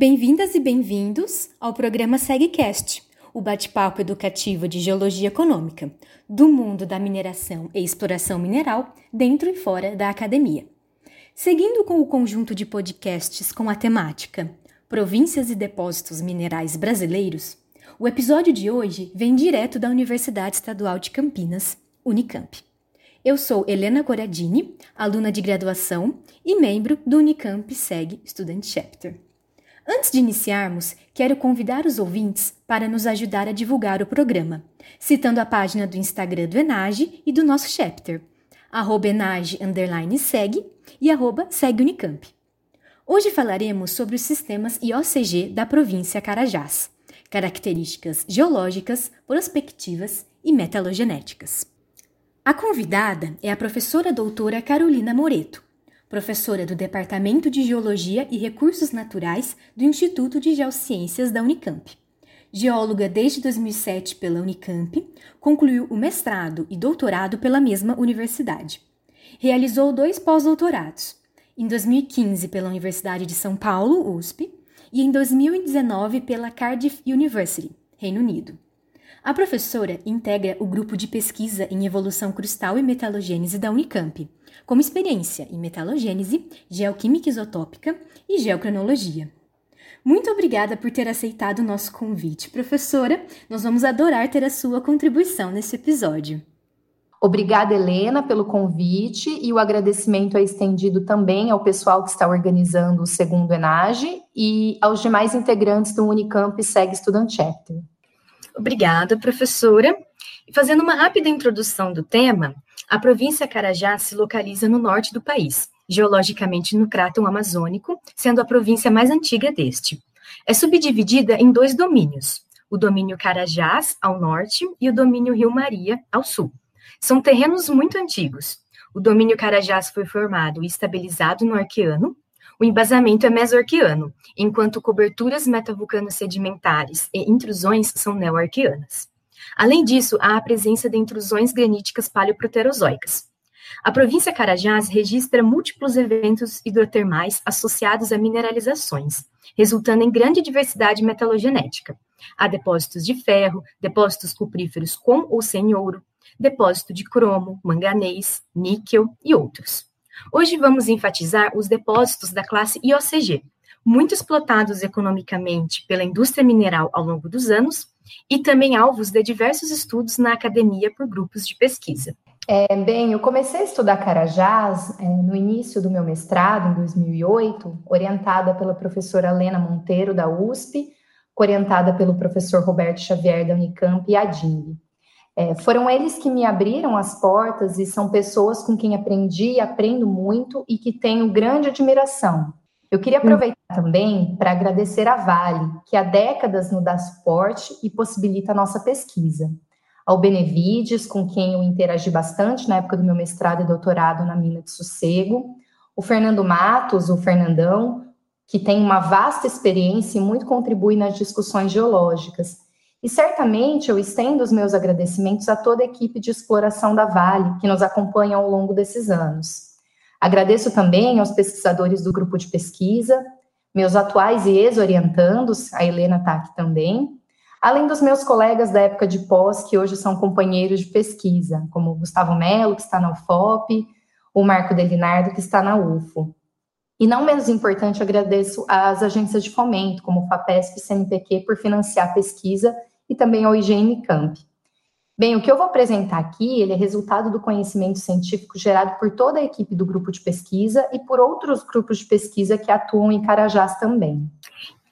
Bem-vindas e bem-vindos ao programa SegCast, o bate-papo educativo de geologia econômica, do mundo da mineração e exploração mineral, dentro e fora da academia. Seguindo com o conjunto de podcasts com a temática Províncias e Depósitos Minerais Brasileiros, o episódio de hoje vem direto da Universidade Estadual de Campinas, Unicamp. Eu sou Helena Coradini, aluna de graduação e membro do Unicamp SEG Student Chapter. Antes de iniciarmos, quero convidar os ouvintes para nos ajudar a divulgar o programa, citando a página do Instagram do Enage e do nosso chapter, arroba enage, segue e arroba Unicamp. Hoje falaremos sobre os sistemas IOCG da província Carajás, características geológicas, prospectivas e metalogenéticas. A convidada é a professora doutora Carolina Moreto, professora do Departamento de Geologia e Recursos Naturais do Instituto de Geociências da Unicamp. Geóloga desde 2007 pela Unicamp, concluiu o mestrado e doutorado pela mesma universidade. Realizou dois pós-doutorados, em 2015 pela Universidade de São Paulo, USP, e em 2019 pela Cardiff University, Reino Unido. A professora integra o grupo de pesquisa em evolução crustal e metalogênese da Unicamp, como experiência em metalogênese, geoquímica isotópica e geocronologia. Muito obrigada por ter aceitado o nosso convite, professora. Nós vamos adorar ter a sua contribuição nesse episódio. Obrigada, Helena, pelo convite e o agradecimento é estendido também ao pessoal que está organizando o segundo ENAGE e aos demais integrantes do Unicamp SEG Student Chapter. Obrigada, professora. Fazendo uma rápida introdução do tema, a província Carajás se localiza no norte do país, geologicamente no Cráton Amazônico, sendo a província mais antiga deste. É subdividida em dois domínios, o domínio Carajás, ao norte, e o domínio Rio Maria, ao sul. São terrenos muito antigos. O domínio Carajás foi formado e estabilizado no Arqueano, o embasamento é mesoarqueano, enquanto coberturas metavulcano-sedimentares e intrusões são neoarqueanas. Além disso, há a presença de intrusões graníticas paleoproterozoicas. A província Carajás registra múltiplos eventos hidrotermais associados a mineralizações, resultando em grande diversidade metalogenética. Há depósitos de ferro, depósitos cupríferos com ou sem ouro, depósito de cromo, manganês, níquel e outros. Hoje vamos enfatizar os depósitos da classe IOCG, muito explotados economicamente pela indústria mineral ao longo dos anos e também alvos de diversos estudos na academia por grupos de pesquisa. É, bem, eu comecei a estudar Carajás é, no início do meu mestrado, em 2008, orientada pela professora Lena Monteiro, da USP, orientada pelo professor Roberto Xavier, da Unicamp e a DIMB. É, foram eles que me abriram as portas e são pessoas com quem aprendi e aprendo muito e que tenho grande admiração. Eu queria aproveitar hum. também para agradecer a Vale, que há décadas nos dá suporte e possibilita a nossa pesquisa. Ao Benevides, com quem eu interagi bastante na época do meu mestrado e doutorado na Mina de Sossego. O Fernando Matos, o Fernandão, que tem uma vasta experiência e muito contribui nas discussões geológicas e certamente eu estendo os meus agradecimentos a toda a equipe de exploração da Vale, que nos acompanha ao longo desses anos. Agradeço também aos pesquisadores do grupo de pesquisa, meus atuais e ex-orientandos, a Helena está aqui também, além dos meus colegas da época de pós, que hoje são companheiros de pesquisa, como o Gustavo Melo, que está na UFOP, o Marco Delinardo, que está na UFO. E não menos importante, agradeço às agências de fomento, como o FAPESP e CNPq, por financiar a pesquisa e também ao IGN Camp. Bem, o que eu vou apresentar aqui, ele é resultado do conhecimento científico gerado por toda a equipe do grupo de pesquisa e por outros grupos de pesquisa que atuam em Carajás também.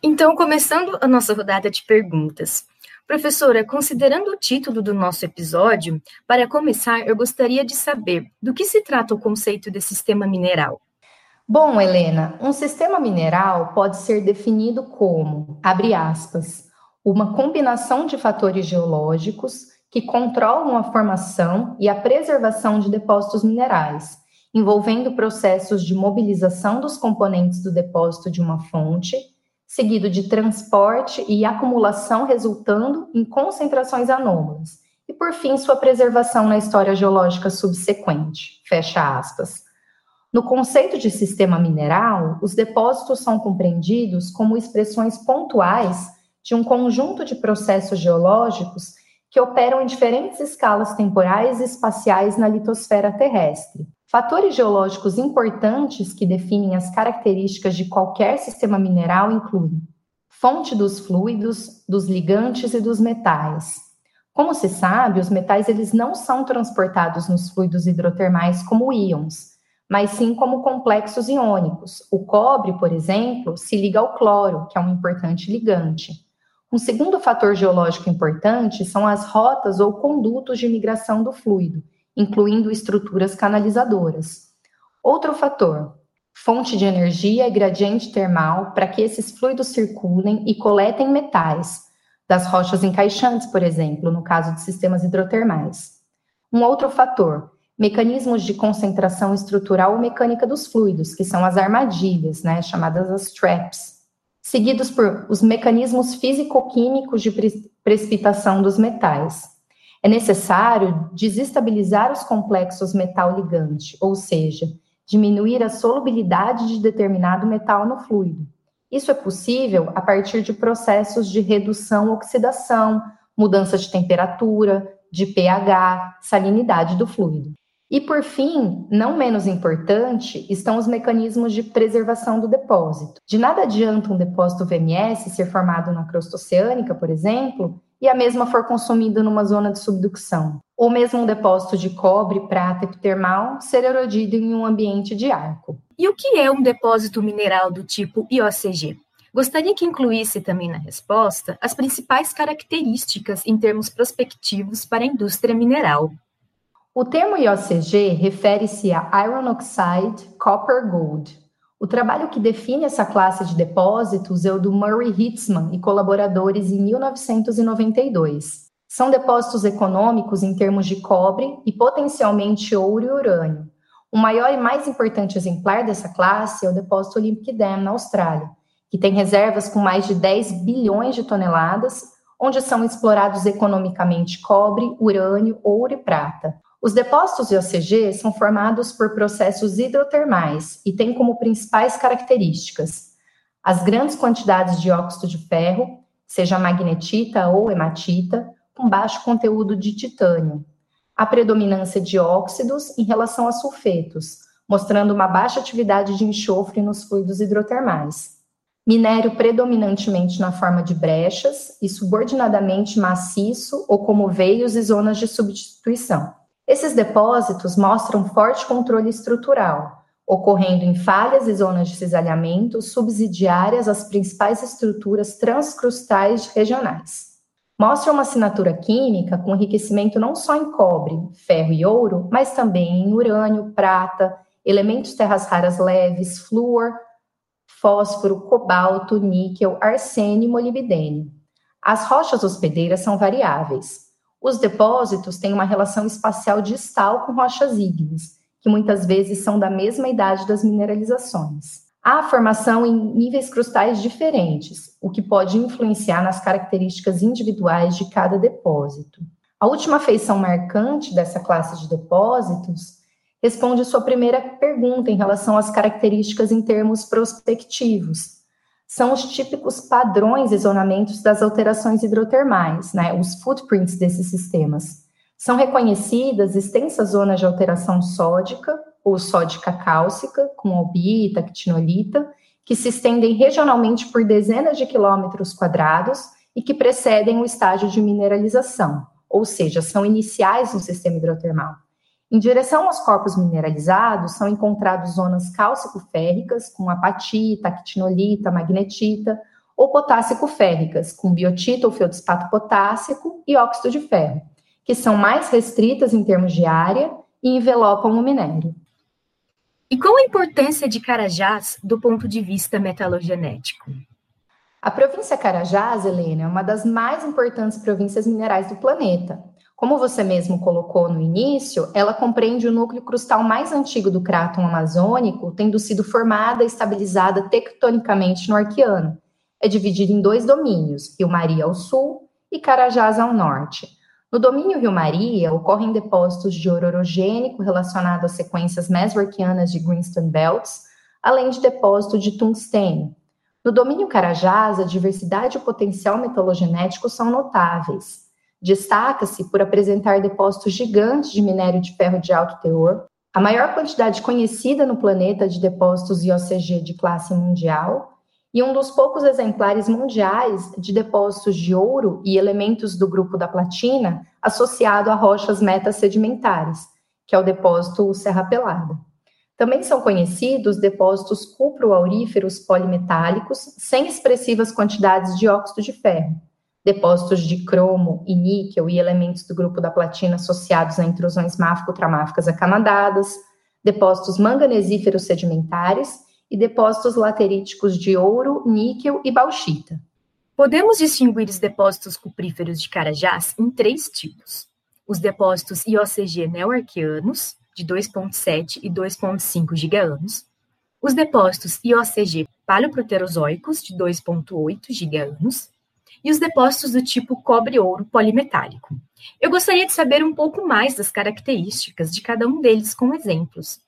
Então, começando a nossa rodada de perguntas. Professora, considerando o título do nosso episódio, para começar, eu gostaria de saber do que se trata o conceito de sistema mineral. Bom, Helena, um sistema mineral pode ser definido como, abre aspas, uma combinação de fatores geológicos que controlam a formação e a preservação de depósitos minerais, envolvendo processos de mobilização dos componentes do depósito de uma fonte, seguido de transporte e acumulação resultando em concentrações anômalas, e por fim sua preservação na história geológica subsequente. Fecha aspas. No conceito de sistema mineral, os depósitos são compreendidos como expressões pontuais de um conjunto de processos geológicos que operam em diferentes escalas temporais e espaciais na litosfera terrestre. Fatores geológicos importantes que definem as características de qualquer sistema mineral incluem fonte dos fluidos, dos ligantes e dos metais. Como se sabe, os metais eles não são transportados nos fluidos hidrotermais como íons, mas sim como complexos iônicos. O cobre, por exemplo, se liga ao cloro, que é um importante ligante. Um segundo fator geológico importante são as rotas ou condutos de migração do fluido, incluindo estruturas canalizadoras. Outro fator, fonte de energia e gradiente termal para que esses fluidos circulem e coletem metais, das rochas encaixantes, por exemplo, no caso de sistemas hidrotermais. Um outro fator, mecanismos de concentração estrutural ou mecânica dos fluidos, que são as armadilhas, né, chamadas as traps seguidos por os mecanismos físico-químicos de precipitação dos metais. É necessário desestabilizar os complexos metal-ligante, ou seja, diminuir a solubilidade de determinado metal no fluido. Isso é possível a partir de processos de redução-oxidação, mudança de temperatura, de pH, salinidade do fluido. E por fim, não menos importante, estão os mecanismos de preservação do depósito. De nada adianta um depósito VMS ser formado na crosta oceânica, por exemplo, e a mesma for consumida numa zona de subducção. Ou mesmo um depósito de cobre, prata e termal ser erodido em um ambiente de arco. E o que é um depósito mineral do tipo IOCG? Gostaria que incluísse também na resposta as principais características em termos prospectivos para a indústria mineral. O termo IOCG refere-se a Iron Oxide Copper Gold. O trabalho que define essa classe de depósitos é o do Murray Hitzman e colaboradores em 1992. São depósitos econômicos em termos de cobre e potencialmente ouro e urânio. O maior e mais importante exemplar dessa classe é o depósito Olympic Dam, na Austrália, que tem reservas com mais de 10 bilhões de toneladas, onde são explorados economicamente cobre, urânio, ouro e prata. Os depósitos de OCG são formados por processos hidrotermais e têm como principais características as grandes quantidades de óxido de ferro, seja magnetita ou hematita, com baixo conteúdo de titânio, a predominância de óxidos em relação a sulfetos, mostrando uma baixa atividade de enxofre nos fluidos hidrotermais. Minério predominantemente na forma de brechas e subordinadamente maciço ou como veios e zonas de substituição. Esses depósitos mostram forte controle estrutural, ocorrendo em falhas e zonas de cisalhamento subsidiárias às principais estruturas transcrustais regionais. Mostram uma assinatura química com enriquecimento não só em cobre, ferro e ouro, mas também em urânio, prata, elementos terras raras leves, flúor, fósforo, cobalto, níquel, arsênio e molibdênio. As rochas hospedeiras são variáveis. Os depósitos têm uma relação espacial distal com rochas ígneas, que muitas vezes são da mesma idade das mineralizações. Há formação em níveis crustais diferentes, o que pode influenciar nas características individuais de cada depósito. A última feição marcante dessa classe de depósitos responde sua primeira pergunta em relação às características em termos prospectivos, são os típicos padrões e zonamentos das alterações hidrotermais, né, os footprints desses sistemas. São reconhecidas extensas zonas de alteração sódica ou sódica cálcica, com albita, actinolita, que se estendem regionalmente por dezenas de quilômetros quadrados e que precedem o estágio de mineralização, ou seja, são iniciais no sistema hidrotermal. Em direção aos corpos mineralizados, são encontrados zonas cálcico-férricas, com apatita, actinolita, magnetita, ou potássico-férricas, com biotita ou feldspato potássico e óxido de ferro, que são mais restritas em termos de área e envelopam o minério. E qual a importância de Carajás do ponto de vista metalogenético? A província Carajás, Helena, é uma das mais importantes províncias minerais do planeta. Como você mesmo colocou no início, ela compreende o núcleo crustal mais antigo do cráton amazônico, tendo sido formada e estabilizada tectonicamente no Arqueano. É dividida em dois domínios, Rio Maria ao sul e Carajás ao norte. No domínio Rio Maria, ocorrem depósitos de ouro orogênico relacionado às sequências mesoarquianas de Greenstone Belts, além de depósito de tungstênio. No domínio Carajás, a diversidade e o potencial metalogenético são notáveis. Destaca-se por apresentar depósitos gigantes de minério de ferro de alto teor, a maior quantidade conhecida no planeta de depósitos IOCG de classe mundial, e um dos poucos exemplares mundiais de depósitos de ouro e elementos do grupo da platina associado a rochas metasedimentares, que é o depósito Serra Pelada. Também são conhecidos depósitos cupro-auríferos polimetálicos sem expressivas quantidades de óxido de ferro, depósitos de cromo e níquel e elementos do grupo da platina associados a intrusões máfico-tramáficas acanadadas, depósitos manganesíferos sedimentares e depósitos lateríticos de ouro, níquel e bauxita. Podemos distinguir os depósitos cupríferos de Carajás em três tipos: os depósitos IOCG neoarquianos, de 2,7 e 2,5 gigaanos, os depósitos IOCG paleoproterozoicos, de 2,8 gigaanos, e os depósitos do tipo cobre-ouro polimetálico. Eu gostaria de saber um pouco mais das características de cada um deles com exemplos.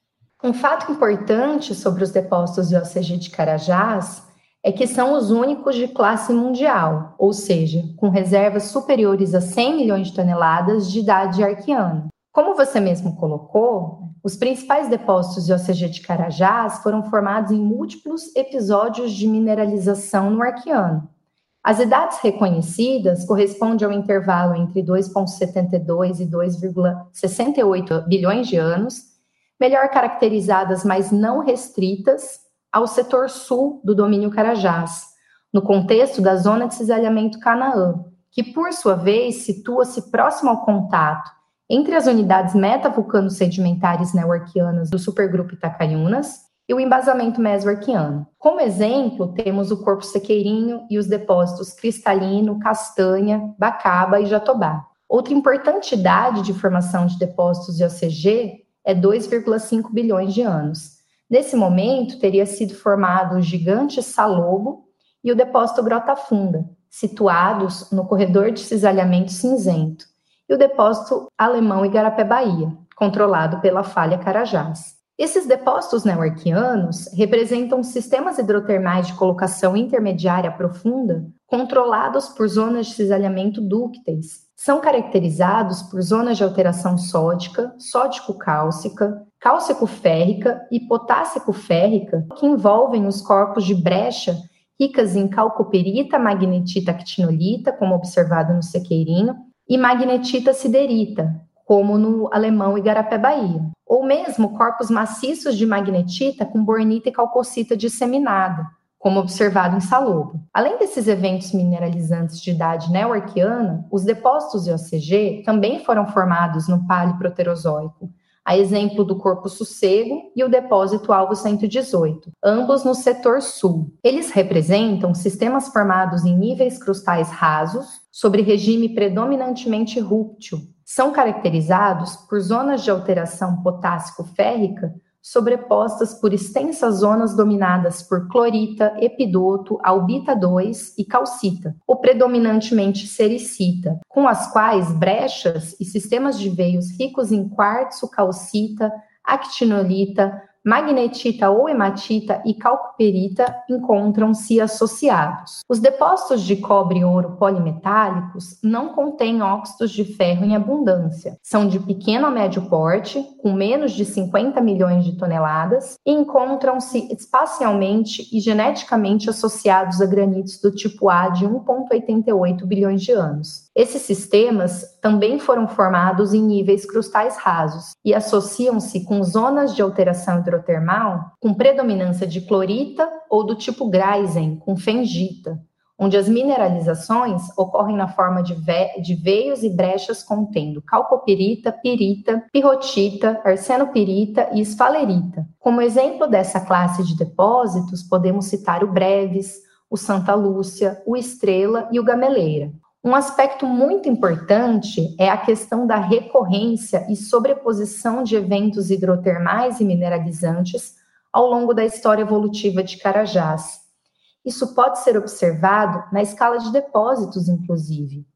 Um fato importante sobre os depósitos de OCG de Carajás é que são os únicos de classe mundial, ou seja, com reservas superiores a 100 milhões de toneladas de idade arqueana. Como você mesmo colocou, os principais depósitos de OCG de Carajás foram formados em múltiplos episódios de mineralização no arqueano. As idades reconhecidas correspondem ao intervalo entre 2,72 e 2,68 bilhões de anos melhor caracterizadas, mas não restritas, ao setor sul do domínio Carajás, no contexto da zona de cisalhamento Canaã, que, por sua vez, situa-se próximo ao contato entre as unidades metavulcano-sedimentares neoarquianas do supergrupo Itacaiunas e o embasamento mesoarquiano. Como exemplo, temos o corpo sequeirinho e os depósitos cristalino, castanha, bacaba e jatobá. Outra importante idade de formação de depósitos de OCG é 2,5 bilhões de anos. Nesse momento, teria sido formado o gigante Salobo e o depósito Grota Funda, situados no corredor de cisalhamento cinzento, e o depósito alemão Igarapé Bahia, controlado pela falha Carajás. Esses depósitos neoarquianos representam sistemas hidrotermais de colocação intermediária profunda controlados por zonas de cisalhamento dúcteis, são caracterizados por zonas de alteração sódica, sódico-cálcica, cálcico-férrica e potássico-férrica, que envolvem os corpos de brecha ricas em calcoperita, magnetita, actinolita, como observado no sequeirinho, e magnetita siderita, como no alemão Igarapé Bahia, ou mesmo corpos maciços de magnetita com bornita e calcocita disseminada, como observado em Salobo. Além desses eventos mineralizantes de idade neoarquiana, os depósitos de OCG também foram formados no Paleoproterozoico, a exemplo do Corpo Sossego e o depósito Alvo 118, ambos no setor sul. Eles representam sistemas formados em níveis crustais rasos, sobre regime predominantemente rúptil. São caracterizados por zonas de alteração potássico-férrica sobrepostas por extensas zonas dominadas por clorita, epidoto, albita 2 e calcita, ou predominantemente sericita, com as quais brechas e sistemas de veios ricos em quartzo, calcita, actinolita, magnetita ou hematita e calcoperita encontram-se associados. Os depósitos de cobre e ouro polimetálicos não contêm óxidos de ferro em abundância. São de pequeno a médio porte, com menos de 50 milhões de toneladas, e encontram-se espacialmente e geneticamente associados a granitos do tipo A de 1,88 bilhões de anos. Esses sistemas também foram formados em níveis crustais rasos e associam-se com zonas de alteração hidrotermal com predominância de clorita ou do tipo Greisen, com fengita, onde as mineralizações ocorrem na forma de, ve de veios e brechas contendo calcopirita, pirita, pirrotita, arsenopirita e esfalerita. Como exemplo dessa classe de depósitos, podemos citar o Breves, o Santa Lúcia, o Estrela e o Gameleira. Um aspecto muito importante é a questão da recorrência e sobreposição de eventos hidrotermais e mineralizantes ao longo da história evolutiva de Carajás. Isso pode ser observado na escala de depósitos, inclusive.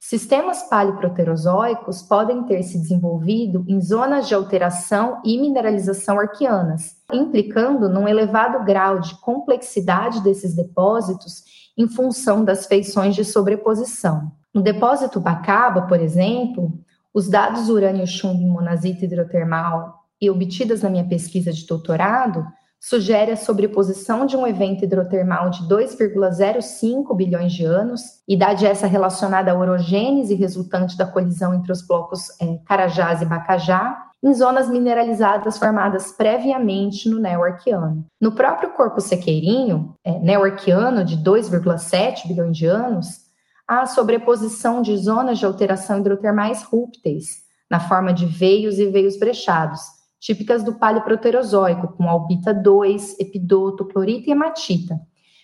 Sistemas paleoproterozoicos podem ter se desenvolvido em zonas de alteração e mineralização arqueanas, implicando num elevado grau de complexidade desses depósitos em função das feições de sobreposição. No depósito Bacaba, por exemplo, os dados urânio-chumbo em monazita hidrotermal e obtidas na minha pesquisa de doutorado sugere a sobreposição de um evento hidrotermal de 2,05 bilhões de anos, idade essa relacionada à orogênese resultante da colisão entre os blocos é, Carajás e Bacajá, em zonas mineralizadas formadas previamente no neo-arqueano. No próprio corpo sequeirinho, é, neo-arqueano de 2,7 bilhões de anos, há sobreposição de zonas de alteração hidrotermais rúpteis, na forma de veios e veios brechados, típicas do paleoproterozoico, com albita 2, epidoto, clorita e hematita.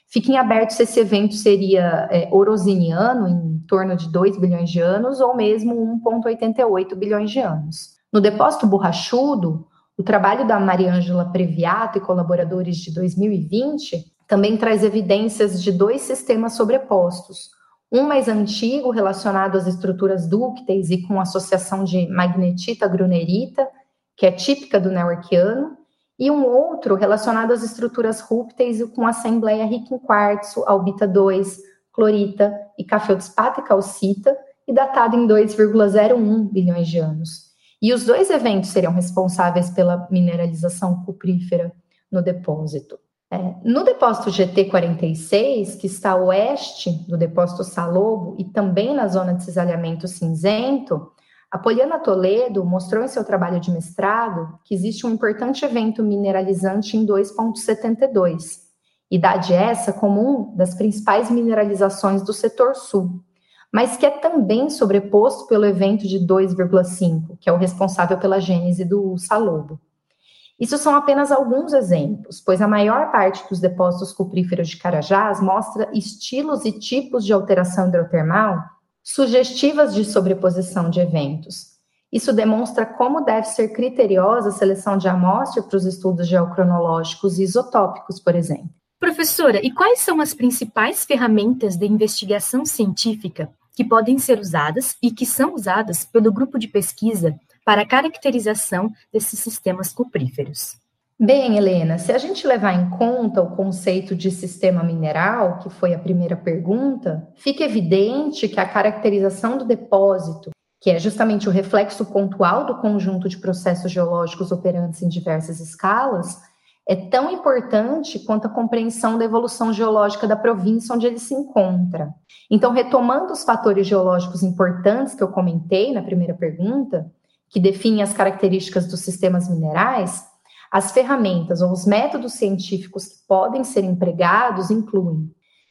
Fica em aberto se esse evento seria é, orosiniano, em torno de 2 bilhões de anos, ou mesmo 1,88 bilhões de anos. No depósito borrachudo, o trabalho da Mariângela Previato e colaboradores de 2020 também traz evidências de dois sistemas sobrepostos. Um mais antigo, relacionado às estruturas dúcteis e com associação de magnetita-grunerita, que é típica do neoarquiano, e um outro relacionado às estruturas rúpteis e com assembleia rica em quartzo, albita 2, clorita e cafeotispata e calcita, e datado em 2,01 bilhões de anos. E os dois eventos seriam responsáveis pela mineralização cuprífera no depósito. É, no depósito GT46, que está a oeste do depósito Salobo e também na zona de cisalhamento cinzento, a Poliana Toledo mostrou em seu trabalho de mestrado que existe um importante evento mineralizante em 2,72, idade essa comum das principais mineralizações do setor sul, mas que é também sobreposto pelo evento de 2,5, que é o responsável pela gênese do salobo. Isso são apenas alguns exemplos, pois a maior parte dos depósitos cupríferos de Carajás mostra estilos e tipos de alteração hidrotermal sugestivas de sobreposição de eventos. Isso demonstra como deve ser criteriosa a seleção de amostra para os estudos geocronológicos e isotópicos, por exemplo. Professora, e quais são as principais ferramentas de investigação científica que podem ser usadas e que são usadas pelo grupo de pesquisa para a caracterização desses sistemas cupríferos? Bem, Helena, se a gente levar em conta o conceito de sistema mineral, que foi a primeira pergunta, fica evidente que a caracterização do depósito, que é justamente o reflexo pontual do conjunto de processos geológicos operantes em diversas escalas, é tão importante quanto a compreensão da evolução geológica da província onde ele se encontra. Então, retomando os fatores geológicos importantes que eu comentei na primeira pergunta, que definem as características dos sistemas minerais, as ferramentas ou os métodos científicos que podem ser empregados incluem,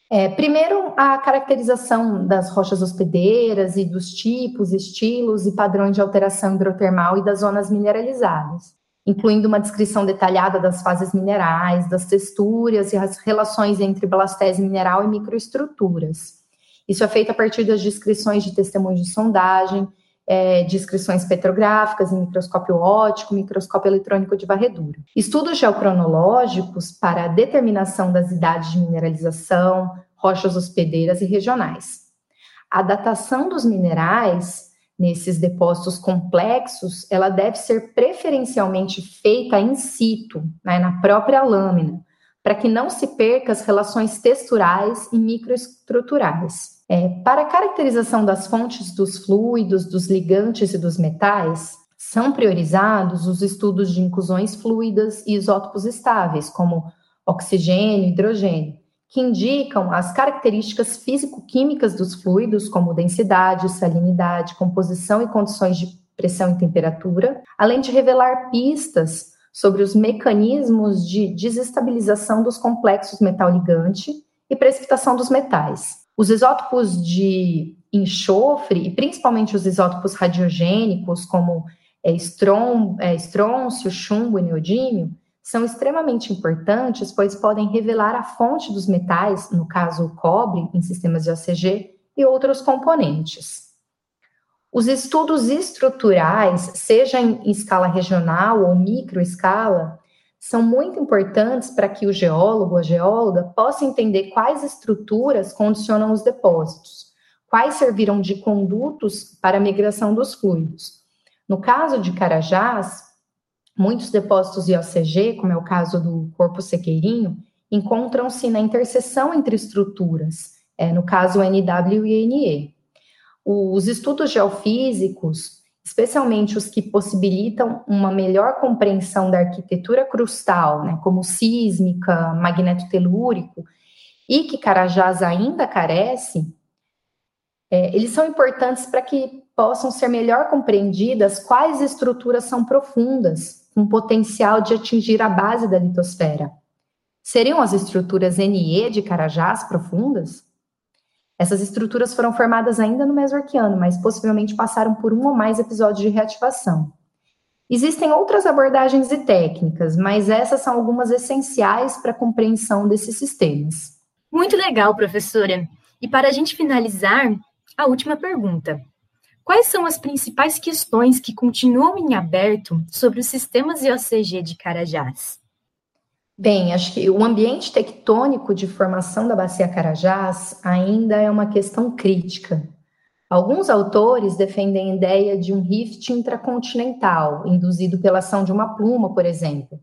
é, primeiro, a caracterização das rochas hospedeiras e dos tipos, estilos e padrões de alteração hidrotermal e das zonas mineralizadas, incluindo uma descrição detalhada das fases minerais, das texturas e as relações entre blastese mineral e microestruturas. Isso é feito a partir das descrições de testemunhos de sondagem, é, descrições petrográficas em microscópio óptico, microscópio eletrônico de varredura. Estudos geocronológicos para a determinação das idades de mineralização, rochas hospedeiras e regionais. A datação dos minerais nesses depósitos complexos, ela deve ser preferencialmente feita in situ, né, na própria lâmina, para que não se perca as relações texturais e microestruturais. É, para a caracterização das fontes dos fluidos, dos ligantes e dos metais, são priorizados os estudos de inclusões fluidas e isótopos estáveis, como oxigênio e hidrogênio, que indicam as características físico-químicas dos fluidos, como densidade, salinidade, composição e condições de pressão e temperatura, além de revelar pistas sobre os mecanismos de desestabilização dos complexos metal-ligante e precipitação dos metais. Os isótopos de enxofre, e principalmente os isótopos radiogênicos, como é, é, estrôncio, chumbo e neodímio, são extremamente importantes, pois podem revelar a fonte dos metais, no caso o cobre, em sistemas de ACG, e outros componentes. Os estudos estruturais, seja em escala regional ou microescala, são muito importantes para que o geólogo, a geóloga, possa entender quais estruturas condicionam os depósitos, quais serviram de condutos para a migração dos fluidos. No caso de Carajás, muitos depósitos IOCG, como é o caso do Corpo Sequeirinho, encontram-se na interseção entre estruturas, é, no caso NW e NE. Os estudos geofísicos, especialmente os que possibilitam uma melhor compreensão da arquitetura crustal, né, como sísmica, magneto-telúrico, e que Carajás ainda carece, é, eles são importantes para que possam ser melhor compreendidas quais estruturas são profundas, com potencial de atingir a base da litosfera. Seriam as estruturas NE de Carajás profundas? Essas estruturas foram formadas ainda no Mesorquiano, mas possivelmente passaram por um ou mais episódios de reativação. Existem outras abordagens e técnicas, mas essas são algumas essenciais para a compreensão desses sistemas. Muito legal, professora. E para a gente finalizar, a última pergunta. Quais são as principais questões que continuam em aberto sobre os sistemas IOCG de Carajás? Bem, acho que o ambiente tectônico de formação da bacia Carajás ainda é uma questão crítica. Alguns autores defendem a ideia de um rift intracontinental, induzido pela ação de uma pluma, por exemplo,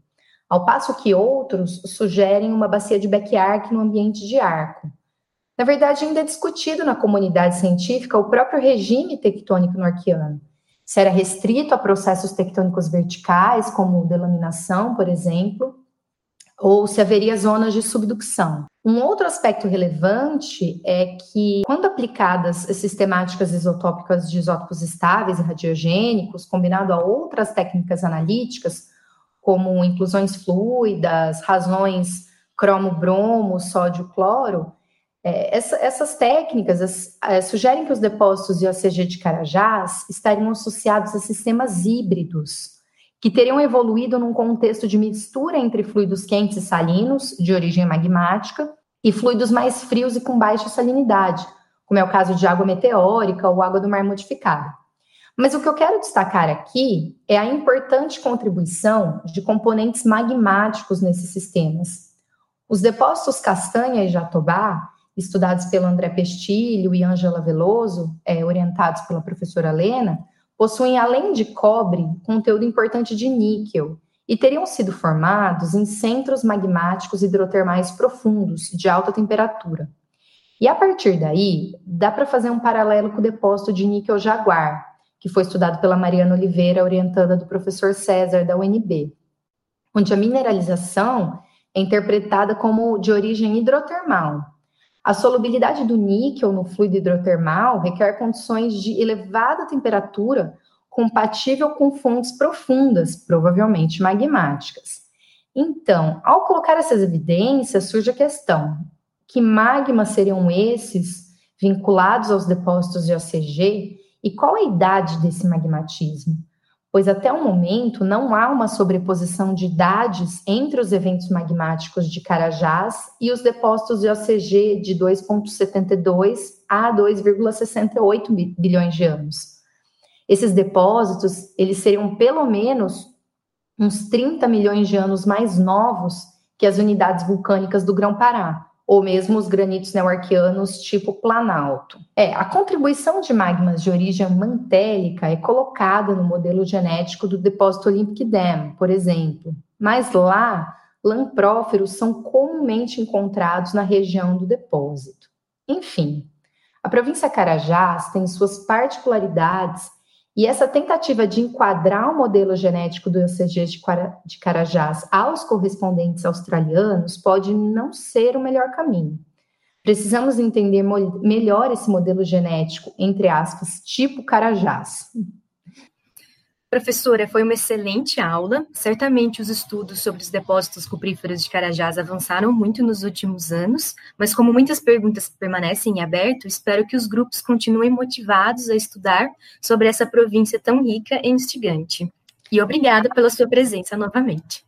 ao passo que outros sugerem uma bacia de Beck-Arc no ambiente de arco. Na verdade, ainda é discutido na comunidade científica o próprio regime tectônico norquiano. Se era restrito a processos tectônicos verticais, como delaminação, por exemplo, ou se haveria zonas de subducção. Um outro aspecto relevante é que, quando aplicadas as sistemáticas isotópicas de isótopos estáveis e radiogênicos, combinado a outras técnicas analíticas, como inclusões fluidas, razões cromo-bromo, sódio-cloro, é, essa, essas técnicas as, é, sugerem que os depósitos de OCG de Carajás estariam associados a sistemas híbridos, que teriam evoluído num contexto de mistura entre fluidos quentes e salinos, de origem magmática, e fluidos mais frios e com baixa salinidade, como é o caso de água meteórica ou água do mar modificada. Mas o que eu quero destacar aqui é a importante contribuição de componentes magmáticos nesses sistemas. Os depósitos Castanha e Jatobá, estudados pelo André Pestilho e Ângela Veloso, é, orientados pela professora Lena, possuem, além de cobre, conteúdo importante de níquel e teriam sido formados em centros magmáticos hidrotermais profundos, de alta temperatura. E a partir daí, dá para fazer um paralelo com o depósito de níquel jaguar, que foi estudado pela Mariana Oliveira, orientada do professor César, da UNB, onde a mineralização é interpretada como de origem hidrotermal, a solubilidade do níquel no fluido hidrotermal requer condições de elevada temperatura compatível com fontes profundas, provavelmente magmáticas. Então, ao colocar essas evidências, surge a questão: que magmas seriam esses vinculados aos depósitos de OCG e qual a idade desse magmatismo? Pois até o momento não há uma sobreposição de idades entre os eventos magmáticos de Carajás e os depósitos de OCG de 2,72 a 2,68 bilhões de anos. Esses depósitos, eles seriam pelo menos uns 30 milhões de anos mais novos que as unidades vulcânicas do Grão-Pará, ou mesmo os granitos neoarquianos tipo Planalto. É, a contribuição de magmas de origem mantélica é colocada no modelo genético do depósito Olympic Dam, por exemplo, mas lá lampróferos são comumente encontrados na região do depósito. Enfim, a província Carajás tem suas particularidades e essa tentativa de enquadrar o modelo genético do ECG de Carajás aos correspondentes australianos pode não ser o melhor caminho. Precisamos entender melhor esse modelo genético, entre aspas, tipo Carajás. Professora, foi uma excelente aula. Certamente os estudos sobre os depósitos cupríferos de Carajás avançaram muito nos últimos anos, mas como muitas perguntas permanecem em aberto, espero que os grupos continuem motivados a estudar sobre essa província tão rica e instigante. E obrigada pela sua presença novamente.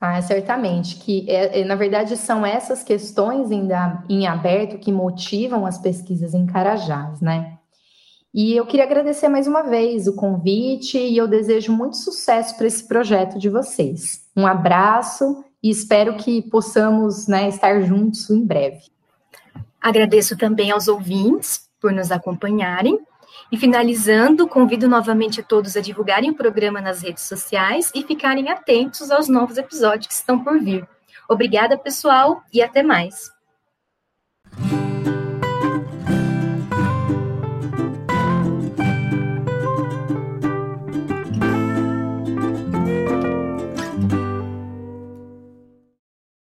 Ah, certamente, que é, é, na verdade são essas questões ainda em aberto que motivam as pesquisas em Carajás, né? E eu queria agradecer mais uma vez o convite e eu desejo muito sucesso para esse projeto de vocês. Um abraço e espero que possamos né, estar juntos em breve. Agradeço também aos ouvintes por nos acompanharem. E finalizando, convido novamente a todos a divulgarem o programa nas redes sociais e ficarem atentos aos novos episódios que estão por vir. Obrigada, pessoal, e até mais.